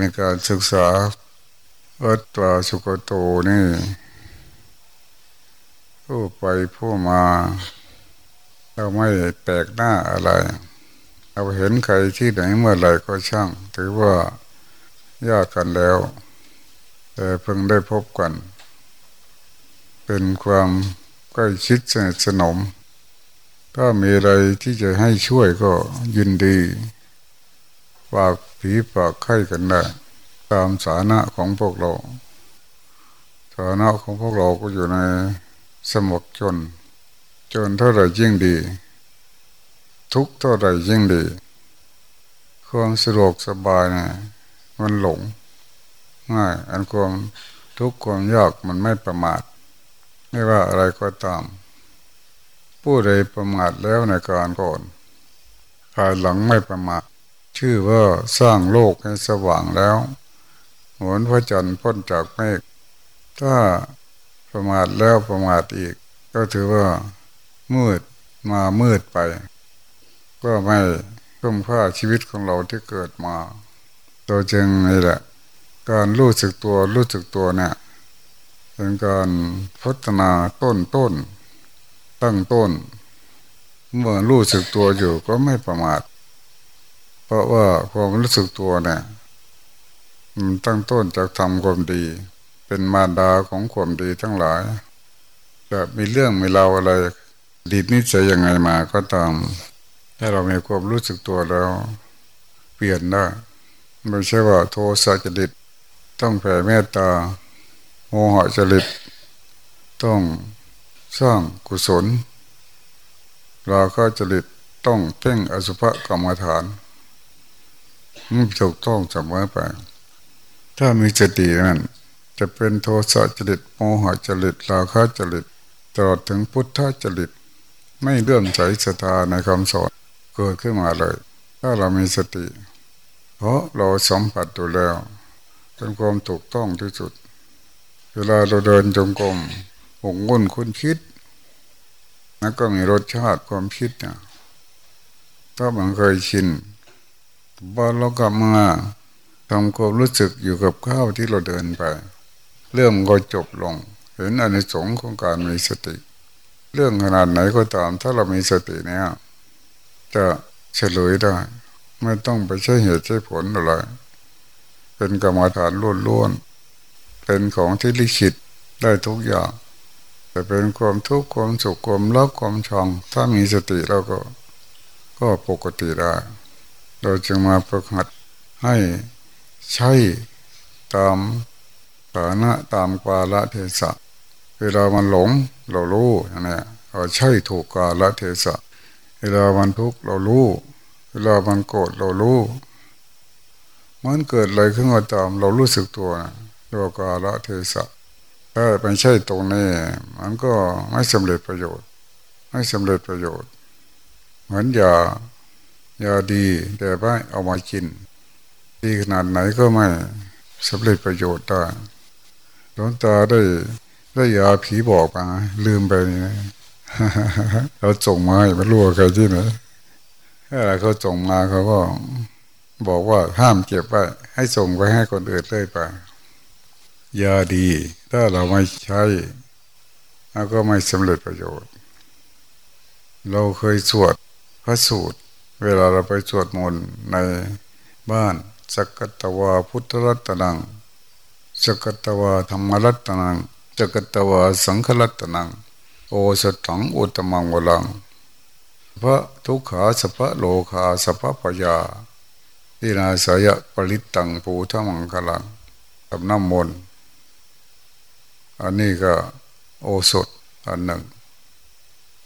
มีการศึกษาวัดตาสุกโตนี่ผู้ไปผู้มา เราไม่แปลกหน้าอะไร เราเห็นใครที่ไหนเมื่อไหร่ก็ช่าง ถือว่ายากกันแล้ว แต่เพิ่งได้พบกัน เป็นความใกล้ชิดสนิทสนม ถ้ามีอะไรที่จะให้ช่วยก็ยินดี ฝากผีฝากไข้กันได้ตามสานะของพวกเราสานะของพวกเราก็อยู่ในสมบจน จนเท่าไรยิ่งดี ทุกเท่าไรยิ่งดี ความสะดวกสบายนะมันหลงง่ายอันความทุกข์ความยากมันไม่ประมาท ไม่ว่าอะไรก็ตาม ผู้ใดประมาทแล้วในการก่อนภายหลังไม่ประมาท ชื่อว่าสร้างโลกให้สว่างแล้วหมือนพระจันทร์พ้นจากเมฆถ้าประมาทแล้วประมาทอีก ก็ถือว่ามืดมามืดไป ก็ไม่คุ้มค่าชีวิตของเราที่เกิดมาตัวจึงนี่แหละ การรู้สึกตัวรู้สึกตัวเนี่ยเป็นการพัฒนาต้นต้น ตั้งต้น เมื่อรู้สึกตัวอยู่ก็ไม่ประมาท เพราะว่าความรู้สึกตัวเนี่ยตั้งต้นจากทำความดี เป็นมารดาของความดีทั้งหลาย จะมีเรื่องมีเราอะไรดีนิสัยยังไงมาก็ตามถ้าเรามีความรู้สึกตัวแล้ว เปลี่ยนได้ไม่ใช่ว่าโทสะจริตต้องแผ่เมตตาโมหะจริตต้องสร้างกุศล เราคะจริตต้องเพ่งอสุภกรรมฐาน มันถูกต้องเสมอไป ถ้ามีสตินั้นจะเป็นโทสะจริตโมหะจริตราคะจริตตลอดถึงพุทธจริต ไม่เลื่อมใสศรัทธาในคำสอนเกิดขึ้นมาเลย ถ้าเรามีสติ เพราะเราสัมผัสดูแล้วเป็นความถูกต้องที่สุด เวลาเราเดินจงกรมหงงุ่นคุณคิดนั่นก็มีรสชาติความคิดเนะถ้ามันเคยชิน พอเรากลับมาทำความรู้สึกอยู่กับข้าวที่เราเดินไป เรื่องก็จบลง เห็นอนิสงส์ของการมีสติ เรื่องขนาดไหนก็ตาม ถ้าเรามีสติเนี่ยจะเฉลยได้ ไม่ต้องไปใช้เหตุใช้ผลอะไร เป็นกรรมฐานล้วนๆเป็นของที่ลิขิตได้ทุกอย่างแต่เป็นความทุกข์ความสุขความรักความชังถ้ามีสติเราก็ ก็ปกติได้ เราจึงมาฝึกหัดให้ใช่ตามฐานะตามกาลเทศะเวลามันหลงเรารู้นะเราใช่ถูกกาลเทศะเวลามันทุกข์เรารู้เวลามันโกรธเรารู้มันเกิดอะไรขึ้นมาตามเรารู้สึกตัวนะตัวกาลเทศะถ้าไม่ใช่ตรงนี้มันก็ไม่สำเร็จประโยชน์ ไม่สำเร็จประโยชน์ เหมือนยา ยาดี แต่ไม่เอามากิน ดีขนาดไหนก็ไม่สำเร็จประโยชน์ได้หลวงตาได้ได้ยาผีบอกมาลืมไปนี่เราส่งมาให้ไม่รู้ใครที่ไหนถ้าเขาส่งมาเขาก็บอกว่าห้ามเก็บไว้ให้ส่งไปให้คนอื่นเลยไปยาดี ถ้าเราไม่ใช้เราก็ไม่สำเร็จประโยชน์ เราเคยสวดพระสูตร เวลาเราไปสวดมนต์ในบ้านสกตวาพุทธรัตนังสกตวาธรรมรัตนังสกตวาสังฆรัตนัง โอสถังอุตมังวลังพระทุกขาสภะโลคาสภะปยาที่นาสายะปริตตังปูทมังกลังกับน้ำมนต์อันนี้ก็โอสถอันหนึ่ง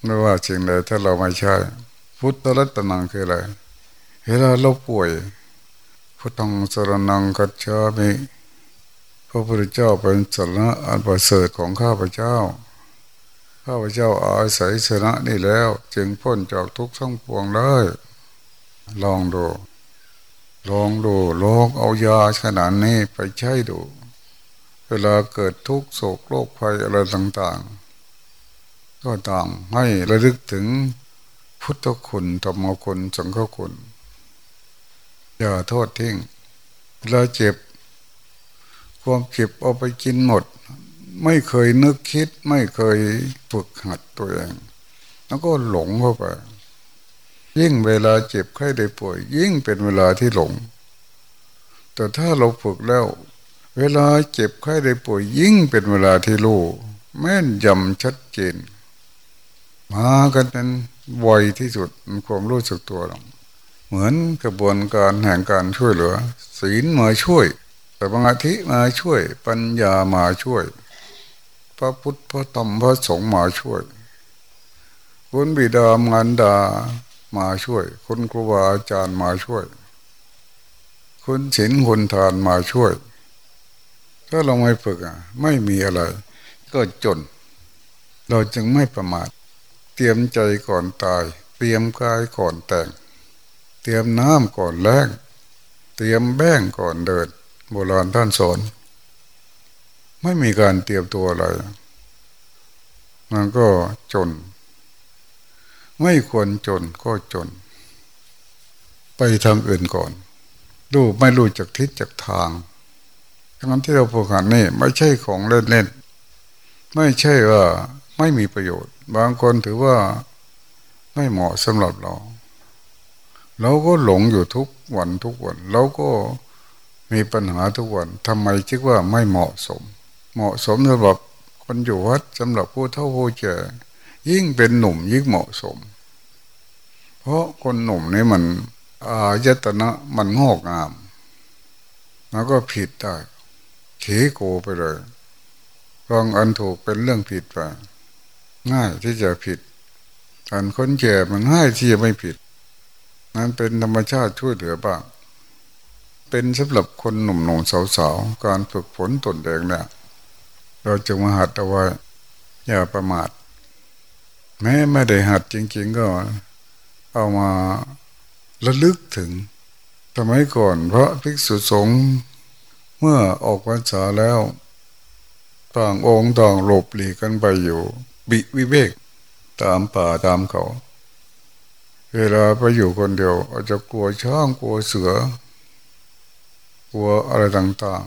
ไม่ว่าจริงเลยถ้าเราไม่ใช่ พุทธรัตนังคืออะไรเวลาเราป่วยพุทธังสรนังกัจฉามิพระพุทธเจ้าเป็นสรณะอันประเสริฐของข้าพเจ้า ข้าพเจ้าอาศัยสนะนี่แล้ว จึงพ้นจากทุกข์ทั้งปวงได้ ลองดู ลองดูลองเอายาขนาดนี้ไปใช้ดู เวลาเกิดทุกข์โศกโรคภัยอะไรต่าง ๆ ก็ต่างให้ระลึกถึง พุทธคุณธรรมคุณสังฆคุณอย่าโทษทิ้งเราเจ็บ ความเจ็บเอาไปกินหมด ไม่เคยนึกคิด ไม่เคยฝึกหัดตัวเอง แล้วก็หลงเข้าไป ยิ่งเวลาเจ็บไข้ได้ป่วย ยิ่งเป็นเวลาที่หลง แต่ถ้าเราฝึกแล้ว เวลาเจ็บไข้ได้ป่วย ยิ่งเป็นเวลาที่รู้แม่นยำชัดเจน มากันเป็น ไวที่สุดความรู้สึกตัวเราเหมือนกระบวนการแห่งการช่วยเหลือ ศีลมาช่วยสมาธิมาช่วย ปัญญามาช่วย พระพุทธพระธรรมพระสงฆ์มาช่วยคุณบิดามารดามาช่วย คุณครูบาอาจารย์มาช่วย คุณศีลคุณทานมาช่วย ถ้าเราไม่ฝึกอะ ไม่มีอะไร ก็จน เราจึงไม่ประมาท เตรียมใจก่อนตาย เตรียมกายก่อนแต่ง เตรียมน้ำก่อนแลกเตรียมแบ้งก่อนเดินโบราณท่านสอนไม่มีการเตรียมตัวอะไร มันก็จน ไม่ควรจนก็จน ไปทางอื่นก่อน ดูไม่รู้จักทิศจากทางทั้งที่เราพูดกันนี่ไม่ใช่ของเล่นๆไม่ใช่ว่าไม่มีประโยชน์ บางคนถือว่าไม่เหมาะสำหรับเรา เราก็หลงอยู่ทุกวันทุกวัน เราก็มีปัญหาทุกวันทำไมจึงว่าไม่เหมาะสม เหมาะสมสำหรับคนอยู่วัดสำหรับผู้เฒ่าผู้แก่ยิ่งเป็นหนุ่มยิ่งเหมาะสม เพราะคนหนุ่มนี่มันอายตนะมันงอกงาม แล้วก็ผิดได้เขโกไปเลยฟังอันถูกเป็นเรื่องผิดไป ง่ายที่จะผิดการคนแก่มันง่ายที่จะไม่ผิด นั้นเป็นธรรมชาติช่วยเหลือบ้าง เป็นสำหรับคนหนุ่มหนุ่มสาวๆ การฝึกฝนตนเองเนี่ยเราจะมาหัดเอาไว้อย่าประมาท แม้ไม่ได้หัดจริง ๆ ก็เอามาระลึกถึงสมัยก่อนพระภิกษุสงฆ์เมื่อออกพรรษาแล้ว ต่างองค์ต่างหลบหลีกกันไปอยู่ บิวิเวก ตามป่าตามเขา เวลาไปอยู่คนเดียว อาจจะกลัวช้างกลัวเสือ กลัวอะไรต่าง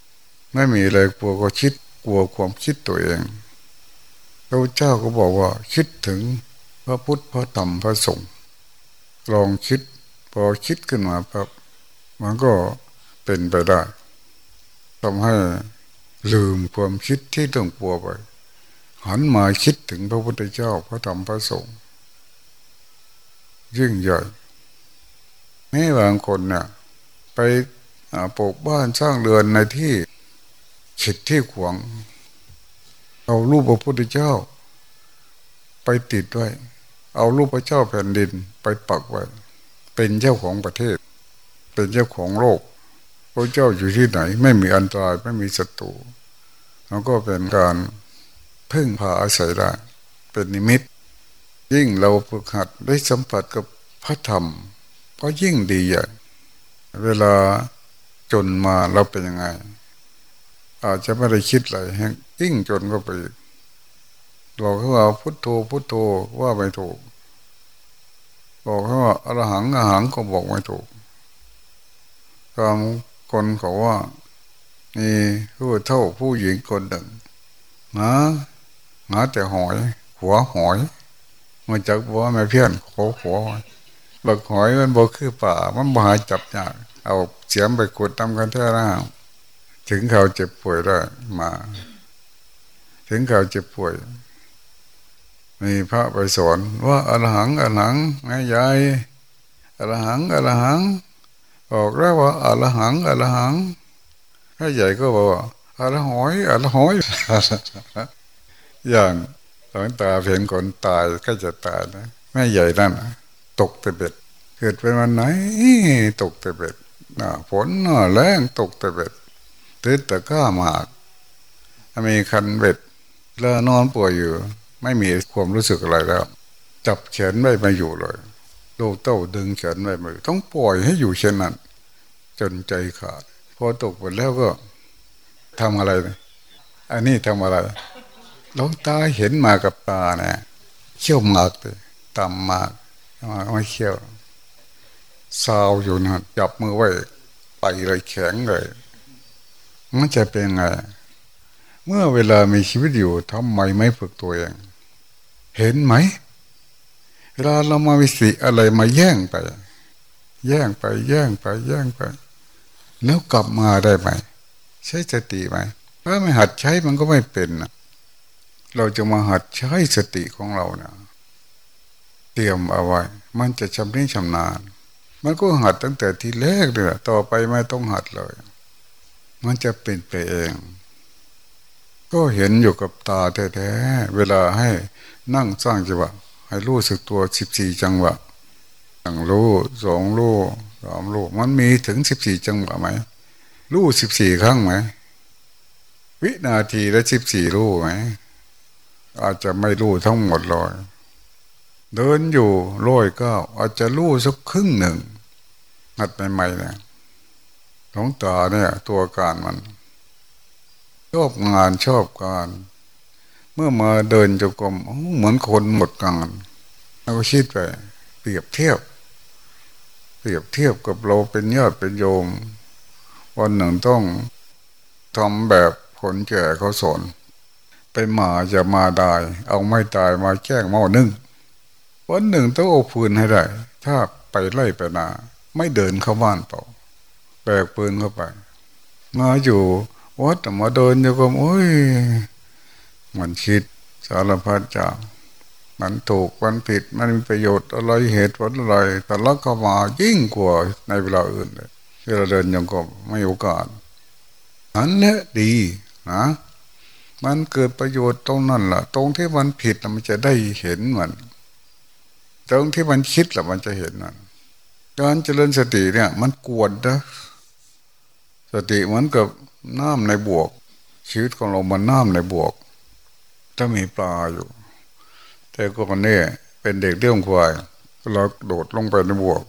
ๆ ไม่มีอะไรกลัวก็คิดกลัวความคิดตัวเองพระเจ้าก็บอกว่าคิดถึงพระพุทธพระธรรมพระสงฆ์ลองคิดพอคิดขึ้นมาครับ มันก็เป็นไปได้ทำให้ลืมความคิดที่ต้องกลัวไป หันมาคิดถึงพระพุทธเจ้าพระธรรมพระสงฆ์ยิ่งใหญ่แม้บางคนเนี่ยไปปลูกบ้านสร้างเรือนในที่ขิดที่ขวง เอารูปพระพุทธเจ้า ไปติดไว้ เอารูปพระเจ้าแผ่นดินไปปักไว้ เป็นเจ้าของประเทศ เป็นเจ้าของโลกพระเจ้าอยู่ที่ไหน ไม่มีอันตรายไม่มีศัตรูแล้วก็เป็นการ พึ่งพาอาศัยได้เป็นนิมิต ยิ่งเราฝึกหัดได้สัมผัสกับพระธรรม ก็ยิ่งดีใหญ่เวลาจนมาเราเป็นยังไง อาจจะไม่ได้คิดอะไรยิ่งจนก็ไปบอกเขาว่าพุทโธพุทโธว่าไม่ถูก บอกเขาว่าอรหังอรหังก็บอกไม่ถูกบางคนเขาว่ามีผู้เท่าผู้หญิงคนหนึ่งหา หาแต่หอย หัวหอยมาจากบัวแม่เพี้ยนโขโขบักหอยมันบกคือป่า มันบ่หาจับยากเอาเสียมไปกดตำกันแท้หน้าถึงเขาเจ็บป่วยได้มา ถึงเขาเจ็บป่วย มีพระไปสอนว่าอรหังอรหังแม่ยายอรหังอรหังบอกแล้วว่าอรหังอรหังแม่ใหญ่ก็บอกว่าอรหอยอรหอย อย่างหลวงตาเห็นคนตายก็จะตายนะแม่ใหญ่นั่นตกแต่เบ็ด เกิดเป็นวันไหน ตกแต่เบ็ดหน้าฝนหน้าแรงตกแต่เบ็ดตื่นแต่ก้ามากมีคันเบ็ดแล้วนอนป่วยอยู่ ไม่มีความรู้สึกอะไรแล้ว จับแขนไว้มาอยู่เลยลูกเต้าดึงแขนไว้มาต้องปล่อยให้อยู่เช่นนั้น จนใจขาด พอตกหมดแล้วก็ทำอะไร อันนี้ทำอะไร หลวงตาเห็นมากับตาเนี่ยเขี้ยวมากเลยต่ำมากไม่เขี้ยวสาวอยู่นะจับมือไว้ไปเลยแข็งเลย มันจะเป็นไง เมื่อเวลามีชีวิตอยู่ทำไมไม่ฝึกตัวเอง เห็นไหม เวลาเรามาวิสิอะไรมาแย่งไป แย่งไป แย่งไป แย่งไป แล้วกลับมาได้ไหม ใช้สติไหมถ้าไม่หัดใช้มันก็ไม่เป็นนะ เราจะมาหัดใช้สติของเราเนะเตรียมเอาไว้ มันจะชำนิชำนาญ มันก็หัดตั้งแต่ทีแรกเลยต่อไปไม่ต้องหัดเลย มันจะเป็นไปเอง ก็เห็นอยู่กับตาแท้ๆเวลาให้นั่งสร้างจังหวะให้รู้สึกตัวสิบสี่จังหวะหนึ่งรู้สองรู้สามรู้มันมีถึงสิบสี่จังหวะไหมรู้สิบสี่ครั้งไหมวินาทีละสิบสี่รู้ไหม อาจจะไม่รู้ทั้งหมดเลยเดินอยู่ร้อยก้าอาจจะรู้สักครึ่งหนึ่งหัดใหม่ๆเนี่ยหลงตาเนี่ยตัวการมันชอบงานชอบการ เมื่อมาเดินจงกรมเหมือนคนหมดกานเราก็คิดไปเปรียบเทียบ เปรียบเทียบกับเราเป็นญาติเป็นโยม วันหนึ่งต้องทำแบบคนแก่เขาสอน ไปมาจะมาได้เอาไม่ตายมาแก้งเมานึ่งวันหนึ่งต้องเอาปืนให้ได้ ถ้าไปไล่ไปนา ไม่เดินเข้าบ้านเปล่าแบกปืนเข้าไป มาอยู่วัดมาเดินอยู่ก็โอ้ย มันคิดสารพัดจากมันถูกมันผิดมันมีประโยชน์อะไรเหตุผลอะไรแต่ละก็มายิ่งกว่าในเวลาอื่นเลยเวลาเดินยังก็ไม่โอกาสนั้นแหละดีนะ มันเกิดประโยชน์ตรงนั้นแหละตรงที่มันผิดมันจะได้เห็นมัน ตรงที่มันคิดแหละมันจะเห็นนั่นการเจริญสติเนี่ย มันกวนนะสติเหมือนกับน้ำในบวก ชีวิตของเรามันน้ำในบวก ถ้ามีปลาอยู่ แต่ก็มันเนี่ยเป็นเด็กเลี้ยงควายเราโดดลงไปในบวก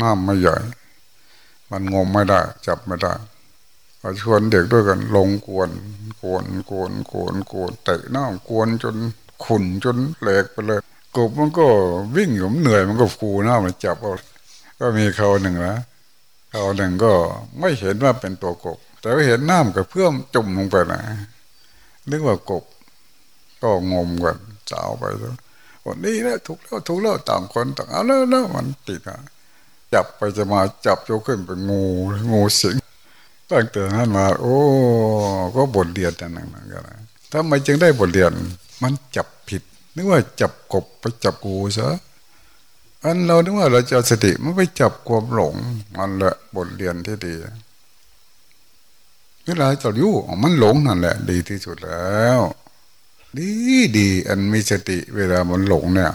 น้ำไม่ใหญ่ มันงมไม่ได้ จับไม่ได้ ชวนเด็กด้วยกันลงกวนกวนกวนกวนกวนเตะน้ำกวนจนขุนจนแหลกไปเลยกบมันก็วิ่งอยู่เหนื่อยมันก็ฟูหน้ามันจับเอาก็มีเขาหนึ่งนะเขาหนึ่งก็ไม่เห็นว่าเป็นตัวกบ แต่ว่าเห็นน้ำกับเพื่อมจุ่มลงไปนะนึกว่ากบ ก็งมกันสาวไปแล้ววันนี้นะถูกแล้วถูกแล้วต่างคนต่างเอาแล้วแล้วมันติดอะจับไปจะมาจับโจขึ้นเป็นงูงูสิง ตั้งแต่นั้นมา โอ้ ก็บทเรียนแต่นั้นกันทำไมจึงได้บทเรียน มันจับผิด นึกว่าจับกบไปจับกูซะอันเรานึกว่าเราจะสติมันไปจับความหลง มันแหละบทเรียนที่ดีเวลาจะรู้มันหลงนั่นแหละ ดีที่สุดแล้ว ดีดีอันมีสติ เวลามันหลงเนี่ย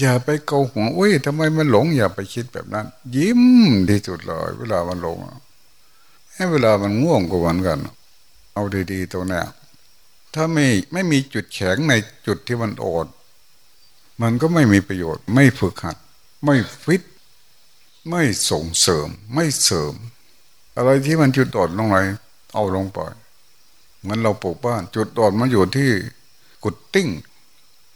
อย่าไปเกาหัวอุ้ยทำไมมันหลง อย่าไปคิดแบบนั้น ยิ้มที่สุดเลย เวลามันหลง ให้เวลามันง่วงก็เหมือนกัน เอาดีๆตรงนี้ถ้าไม่ไม่มีจุดแข็งในจุดที่มันโอด มันก็ไม่มีประโยชน์ ไม่ฝึกหัด ไม่ฟิต ไม่ส่งเสริม ไม่เสริม อะไรที่มันจุดอ่อนลงไปเอาลงไปเหมือนเราปลูกบ้าน จุดอ่อนมันอยู่ที่ footing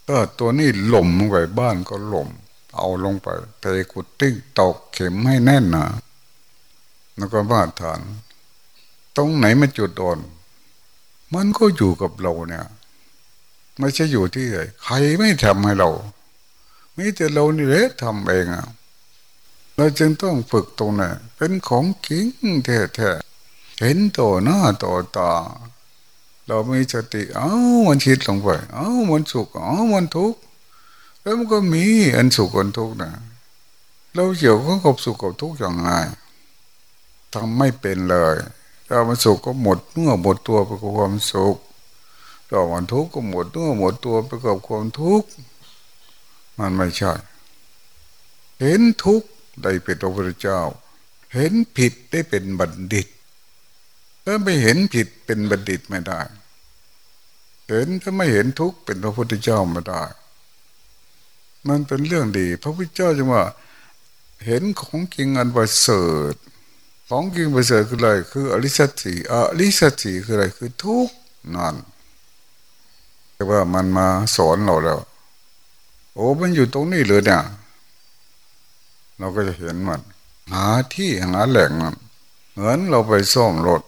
ก็ตัวนี้หล่มลงไปบ้านก็หล่ม เอาลงไปเท footing ตอกเข็มให้แน่นหนาแล้วก็บ้านฐาน ตรงไหนมันจุดอ่อนมันก็อยู่กับเราเนี่ย ไม่ใช่อยู่ที่ไหนใครไม่ทำให้เราไม่แต่เรานี่แหละทำเองอะเราจึงต้องฝึกตรงนี้นเป็นของจริงแท้ๆเห็นต่อหน้าต่อตาเรามีสติ เอ้ามันคิดลงไป เอ้ามันสุข เอ้ามันทุกข์ แล้วมันก็มีอันสุขอันทุกข์นะเราเกี่ยวข้องกับสุขกับทุกข์อย่างไรทำไม่เป็นเลย ถ้ามันสุขก็หมดเมื่อหมดตัวไปกับความสุขถ้ามันทุกข์ก็หมดเมื่อหมดตัวไปกับความทุกข์มันไม่ใช่ เห็นทุกข์ได้เป็นพระพุทธเจ้า เห็นผิดได้เป็นบัณฑิต ถ้าไม่เห็นผิดเป็นบัณฑิตไม่ได้ เห็นถ้าไม่เห็นทุกข์เป็นพระพุทธเจ้าไม่ได้ มันเป็นเรื่องดี พระพุทธเจ้าจึงว่า เห็นของจริงอันประเสริฐ ของจริงประเสริฐคืออะไรคืออริสตสีอริสตสีคืออะไรคือทุกนั่นแต่ว่ามันมาสอนเราแล้ว โอ้มันอยู่ตรงนี้เลยเนี่ย เราก็จะเห็นมันหาที่หาแหล่งมันเหมือนเราไปซ่อมรถ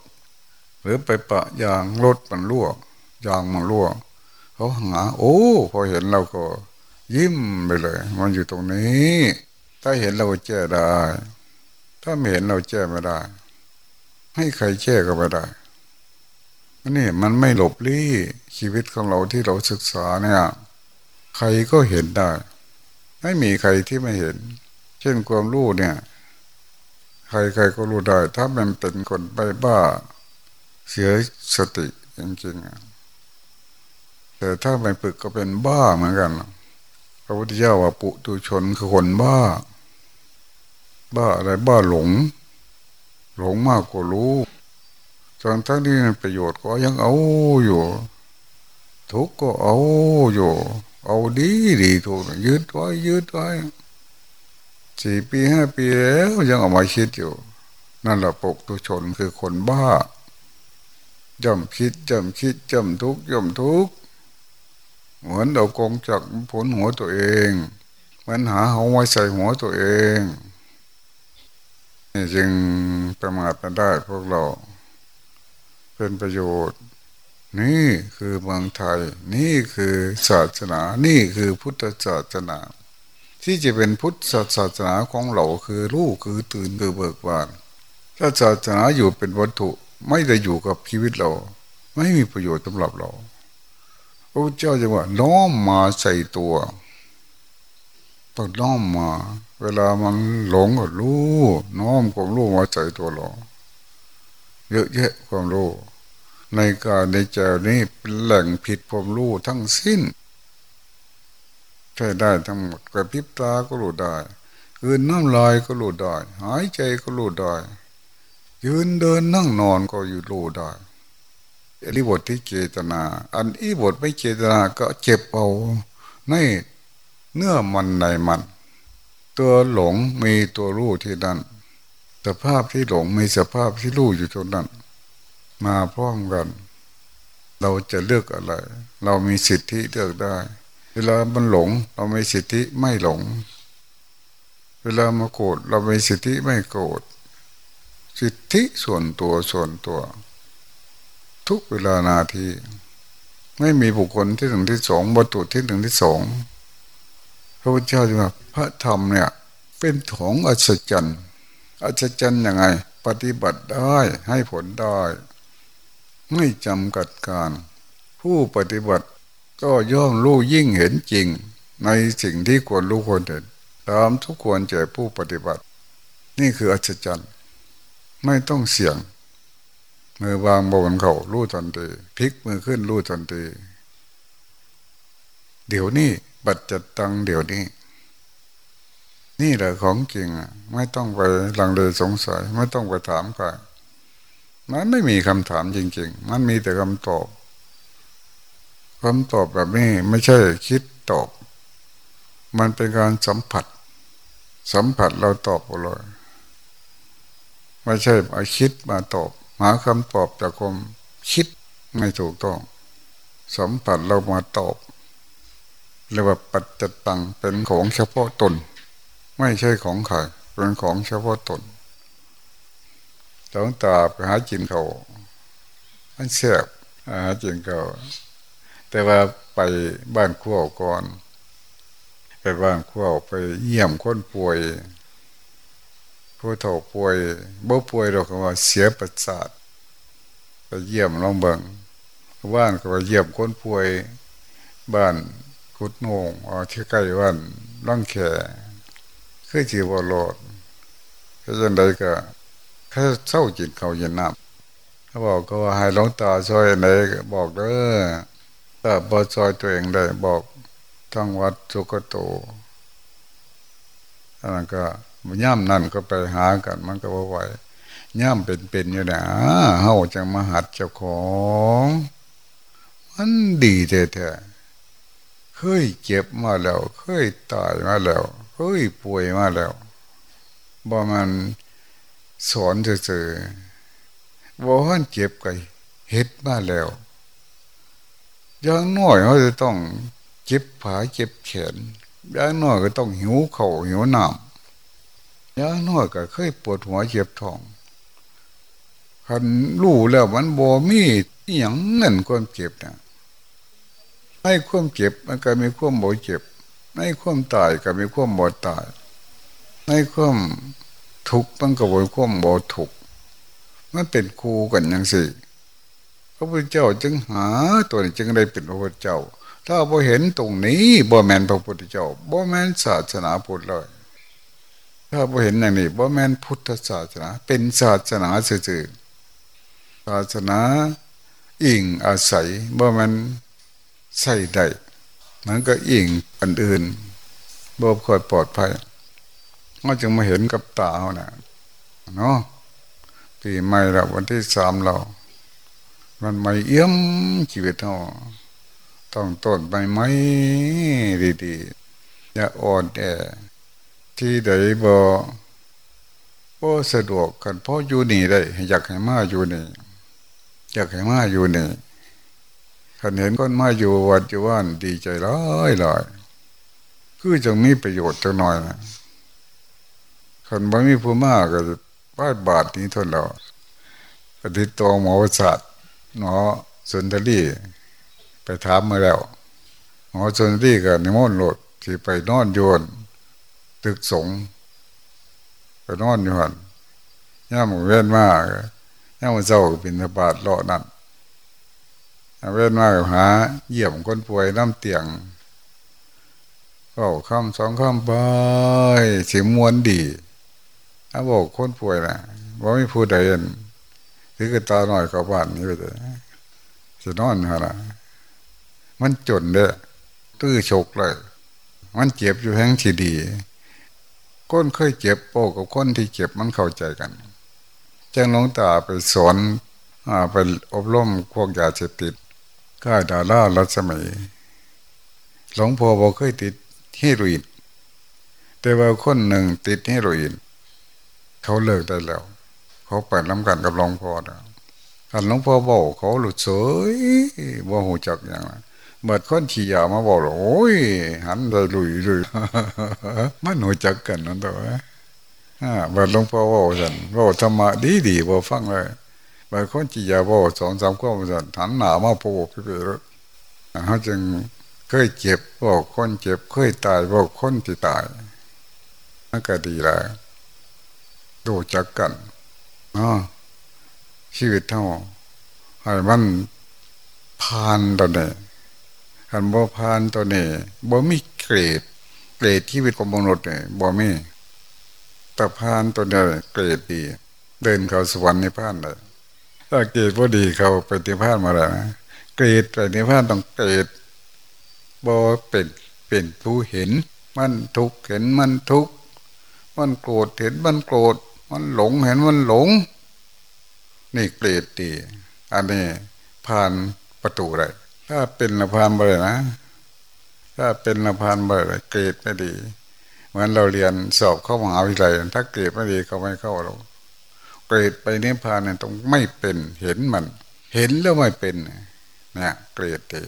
หรือไปปะยางรถมันรั่วยางมันรั่วเขาหาโอ้ พอเห็นเราก็ ยิ้มไปเลย มันอยู่ตรงนี้ ถ้าเห็นเราแก้ได้ ถ้าไม่เห็นเราแก้ไม่ได้ ให้ใครแก้ก็ไม่ได้นี่มันไม่หลบลี้ชีวิตของเราที่เราศึกษาเนี่ย ใครก็เห็นได้ ไม่มีใครที่ไม่เห็น เช่นความรู้เนี่ย ใครใครก็รู้ได้ ถ้ามันเป็นคนไปบ้า เสียสติจริงๆแต่ถ้าไม่ฝึกก็เป็นบ้าเหมือนกันพระพุทธเจ้าว่าปุตุชนคือคนบ้า บ้าอะไรบ้าหลง หลงมากกว่ารู้จนทั้งที่ประโยชน์ก็ยังเอาอยู่ ทุกก็เอาอยู่ เอาดีดีถูกยืดไว้ยืดไว้สี่ปีห้าปีแล้วยังเอามาคิดอยู่ นั่นแหละปกตุชนคือคนบ้าจำคิดจำคิดจำทุกจำทุกเหมือนเรากงจากผลหัวตัวเอง มันหาเอาไว้ใส่หัวตัวเอง จึงประมาทไม่ได้พวกเรา เป็นประโยชน์ นี่คือเมืองไทย นี่คือศาสนา นี่คือพุทธศาสนา ที่จะเป็นพุทธศาสนาของเราคือลูกคือตื่นคือเบิกบานถ้าศาสนาอยู่เป็นวัตถุไม่ได้อยู่กับชีวิตเรา ไม่มีประโยชน์สำหรับเราพระเจ้าจะว่าน้อมมาใส่ตัวต้องน้อมมา เวลามันหลงก็รู้น้อมความรู้มาใส่ตัวเราเยอะแยะความรู้ในการในใจนี้เป็นแหล่งผิดความรู้ทั้งสิ้น ใช่ได้ทั้งหมดกระพริบตาก็รู้ได้คืนน้ำลายก็รู้ได้ หายใจก็รู้ได้ ยืนเดินนั่งนอนก็อยู่รู้ได้อริบทที่เจตนา อันอีบทไม่เจตนาก็เจ็บเอาในเนื้อมันในมัน ตัวหลงมีตัวรู้ที่นั่นสภาพที่หลงมีสภาพที่รู้อยู่ตรงนั้น มาพร้อมกัน เราจะเลือกอะไร เรามีสิทธิเลือกได้ เวลามันหลง เราไมีสิทธิไม่หลง เวลามาโกรธเราไมีสิทธิไม่โกรธสิทธิส่วนตัวส่วนตัว ทุกเวลานาที ไม่มีบุคคลที่หนึ่งที่สองวัตถุที่หนึ่งที่สอง ระพุทธเจ้าจะว่าพระธรรมเนี่ยเป็นของอัศจรรย์อัศจรรย์ยังไง ปฏิบัติได้ให้ผลได้ ไม่จำกัดการ ผู้ปฏิบัติก็ย่อมรู้ยิ่งเห็นจริง ในสิ่งที่ควรรู้ควรเห็นตามทุกควรแก่ผู้ปฏิบัติ นี่คืออัศจรรย์ไม่ต้องเสี่ยงมือวางบนเขารู้ทันทีพลิกมือขึ้นรู้ทันทีเดี๋ยวนี้ บัดจัดตังเดี๋ยวนี้ นี่แหละของจริงอะ ไม่ต้องไปลังเลสงสัย ไม่ต้องไปถามใครมันไม่มีคำถามจริง ๆ มันมีแต่คำตอบคำตอบแบบนี้ไม่ใช่คิดตอบ มันเป็นการสัมผัส สัมผัสเราตอบเลยไม่ใช่มาคิดมาตอบ หาคำตอบจากความคิดไม่ถูกต้อง สัมผัสเรามาตอบ เรียกว่าปัจจตังเป็นของเฉพาะตน ไม่ใช่ของใครเป็นของเฉพาะตนต้องตาไปหาจินเขามันเสียบหาจินเขาแต่ว่าไปบ้านขั้วก่อน ไปบ้านขั้วไปเยี่ยมคนป่วยผู้เฒ่าป่วยบ่ป่วยเราก็ว่าเสียประสาทไปเยี่ยมลองเบิงบ้านก็ไปเยี่ยมคนป่วยบ้าน กุดโนงอ๋อที่ใกล้บ้านร่องแขคือจีบอลดก็ยังไดก็แค่เศร้าจิตเขาเย็นน้ำเขาบอกก็ว่าให้หลวงตาซอยไหนบอกเด้อถ้าบอซอยตัวเองได้บอกทั้งวัดสุกโตอันนั้นก็ย่ำนั่นก็ไปหากันมันก็ว่าไหวย่ำเป็นๆอยู่นะเฮาจังมาหัดเจ้าของ มันดีแท้ๆ เคยเจ็บมาแล้ว เคยตายมาแล้วเฮ้ยป่วยมาแล้วบ่มันสอนเจอบ่ฮันเจ็บไกเฮ็ดมาแล้วอย่างน้อยเขาจะต้องเจ็บขาเจ็บแขนอย่างน้อยก็ต้องหิวเข่าหิวน้ำอย่างน้อยก็เคยปวดหัวเจ็บท้องคันรู้แล้วมันบ่มีอย่างนั่นความเจ็บนะ ให้ความเจ็บมันก็มีความบ่เจ็บให้ความตายก็มีความบ่ตายให้ความทุกข์มันก็บ่ความบ่ทุกข์มันเป็นคู่กันอย่างสิพระพุทธเจ้าจึงหาตัวนี้จึงได้เป็นพระพุทธเจ้า ถ้าบ่เห็นตรงนี้บ่แมนพระพุทธเจ้าบ่แมนศาสนาพุทธเลย ถ้าบ่เห็นอย่างนี้บ่แมนพุทธศาสนา เป็นศาสนาสื่อศาสนา อิงอาศัยบ่แมน ใส่ได้มันก็อิงอันอื่นบ่ค่อยปลอดภัยก็จึงมาเห็นกับตาเนะเนาะปีใหม่ละวันที่สามเรา มันไม่เอี้ยมชีวิตเราต้องต้นใบไม้ดีๆอย่าอ่อนแอที่ใดบ่บ่สะดวกกันเพราะอยู่นี่ได้ อยากให้มาอยู่นี่ อยากให้มาอยู่นี่ ขันเห็นก้อนมาอยู่วัดอยู่ว่านดีใจร้อยลอยคือจะมีประโยชน์จังหน่อยนะขันบ่มีผู้มากก็บ้าบาทนี้ทนเราปฏิตองหมอศาสตร์หมอสุนทรีไปถามมาแล้วหมอสุนทรีก็นิมนต์โหลดที่ไปนอนโยนตึกสงไปนอนอยู่หันย่ามเว้นมากย่ามเจ้าเป็นบาทเลาะนั่น เว้นมากหาเยี่ยมคนป่วยน้ำเตียงก็คำสองคำไปสียมวนดีถ้าบอกคนป่วยนะว่าไม่พูดใดเองถือกระตาหน่อยกับบ้านนี้ไปเลยจะนอนฮะนะมันจนเด้อตื้อฉกเลย มันเจ็บอยู่แห่งที่ดีก้นเคยเจ็บโปกับคนที่เจ็บมันเข้าใจกันแจ้งหลวงตาไปสอนอไปอบรมพวกยาเสพติด ก็ดาราลัศมีหลวงพ่อบอกเคยติดเฮโรอีนแต่ว่าคนหนึ่งติดเฮโรอีนเขาเลิกได้แล้ว เขาไปน้ำกันกับหลวงพ่อนะกันหลวงพ่อบอกเขาหลุดเฉยว่าหูจักอย่างนั้นเมื่อคนขี่ยามาบอกโอ้ยหันได้ลุยลุยมันหูจักกันนั่นตัวอ่าเมื่อหลวงพ่อบอกฉันบอกธรรมะดีดีบอกฟังเลย เมื่อคนขี่ยาบอสองสามข้อฉันหันหนามาพูดพี่เรเขาจึงเคยเจ็บบอกคนเจ็บ เคยตายบอกคนที่ตายนั่นก็ดีแล้วดูจักกันอ๋อชีวิตเท่าให้มันผ่านตอนนี้ขันบ่ผ่านตัวนี้บ่มีเกรด เกรดชีวิตของมนุษย์เนี่ยบ่มีแต่ผ่านตัวนี้เกรดดี เดินเข้าสวรรค์ในผ่านเลย ถ้าเกรดว่าดีเขาปในผ่านมาแล้วนะเกรดปในผ่านต้องเกรดบ่เป็นเป็นผู้เห็น มันทุกเห็นมันทุกมันโกรธเห็นมันโกรธมันหลงเห็นมันหลง นี่เกรดดีอันนี้ผ่านประตูได้ถ้าเป็นละพานไปเลยนะ ถ้าเป็นละพานไปเลยเกรดไม่ดี เหมือนเราเรียนสอบเข้ามหาวิทยาลัยถ้าเกรดไม่ดีเขาไม่เข้าเรา เกรดไปนิพพานเนี่ยต้องไม่เป็นเห็นมัน เห็นแล้วไม่เป็นเนี่ยเกรดดี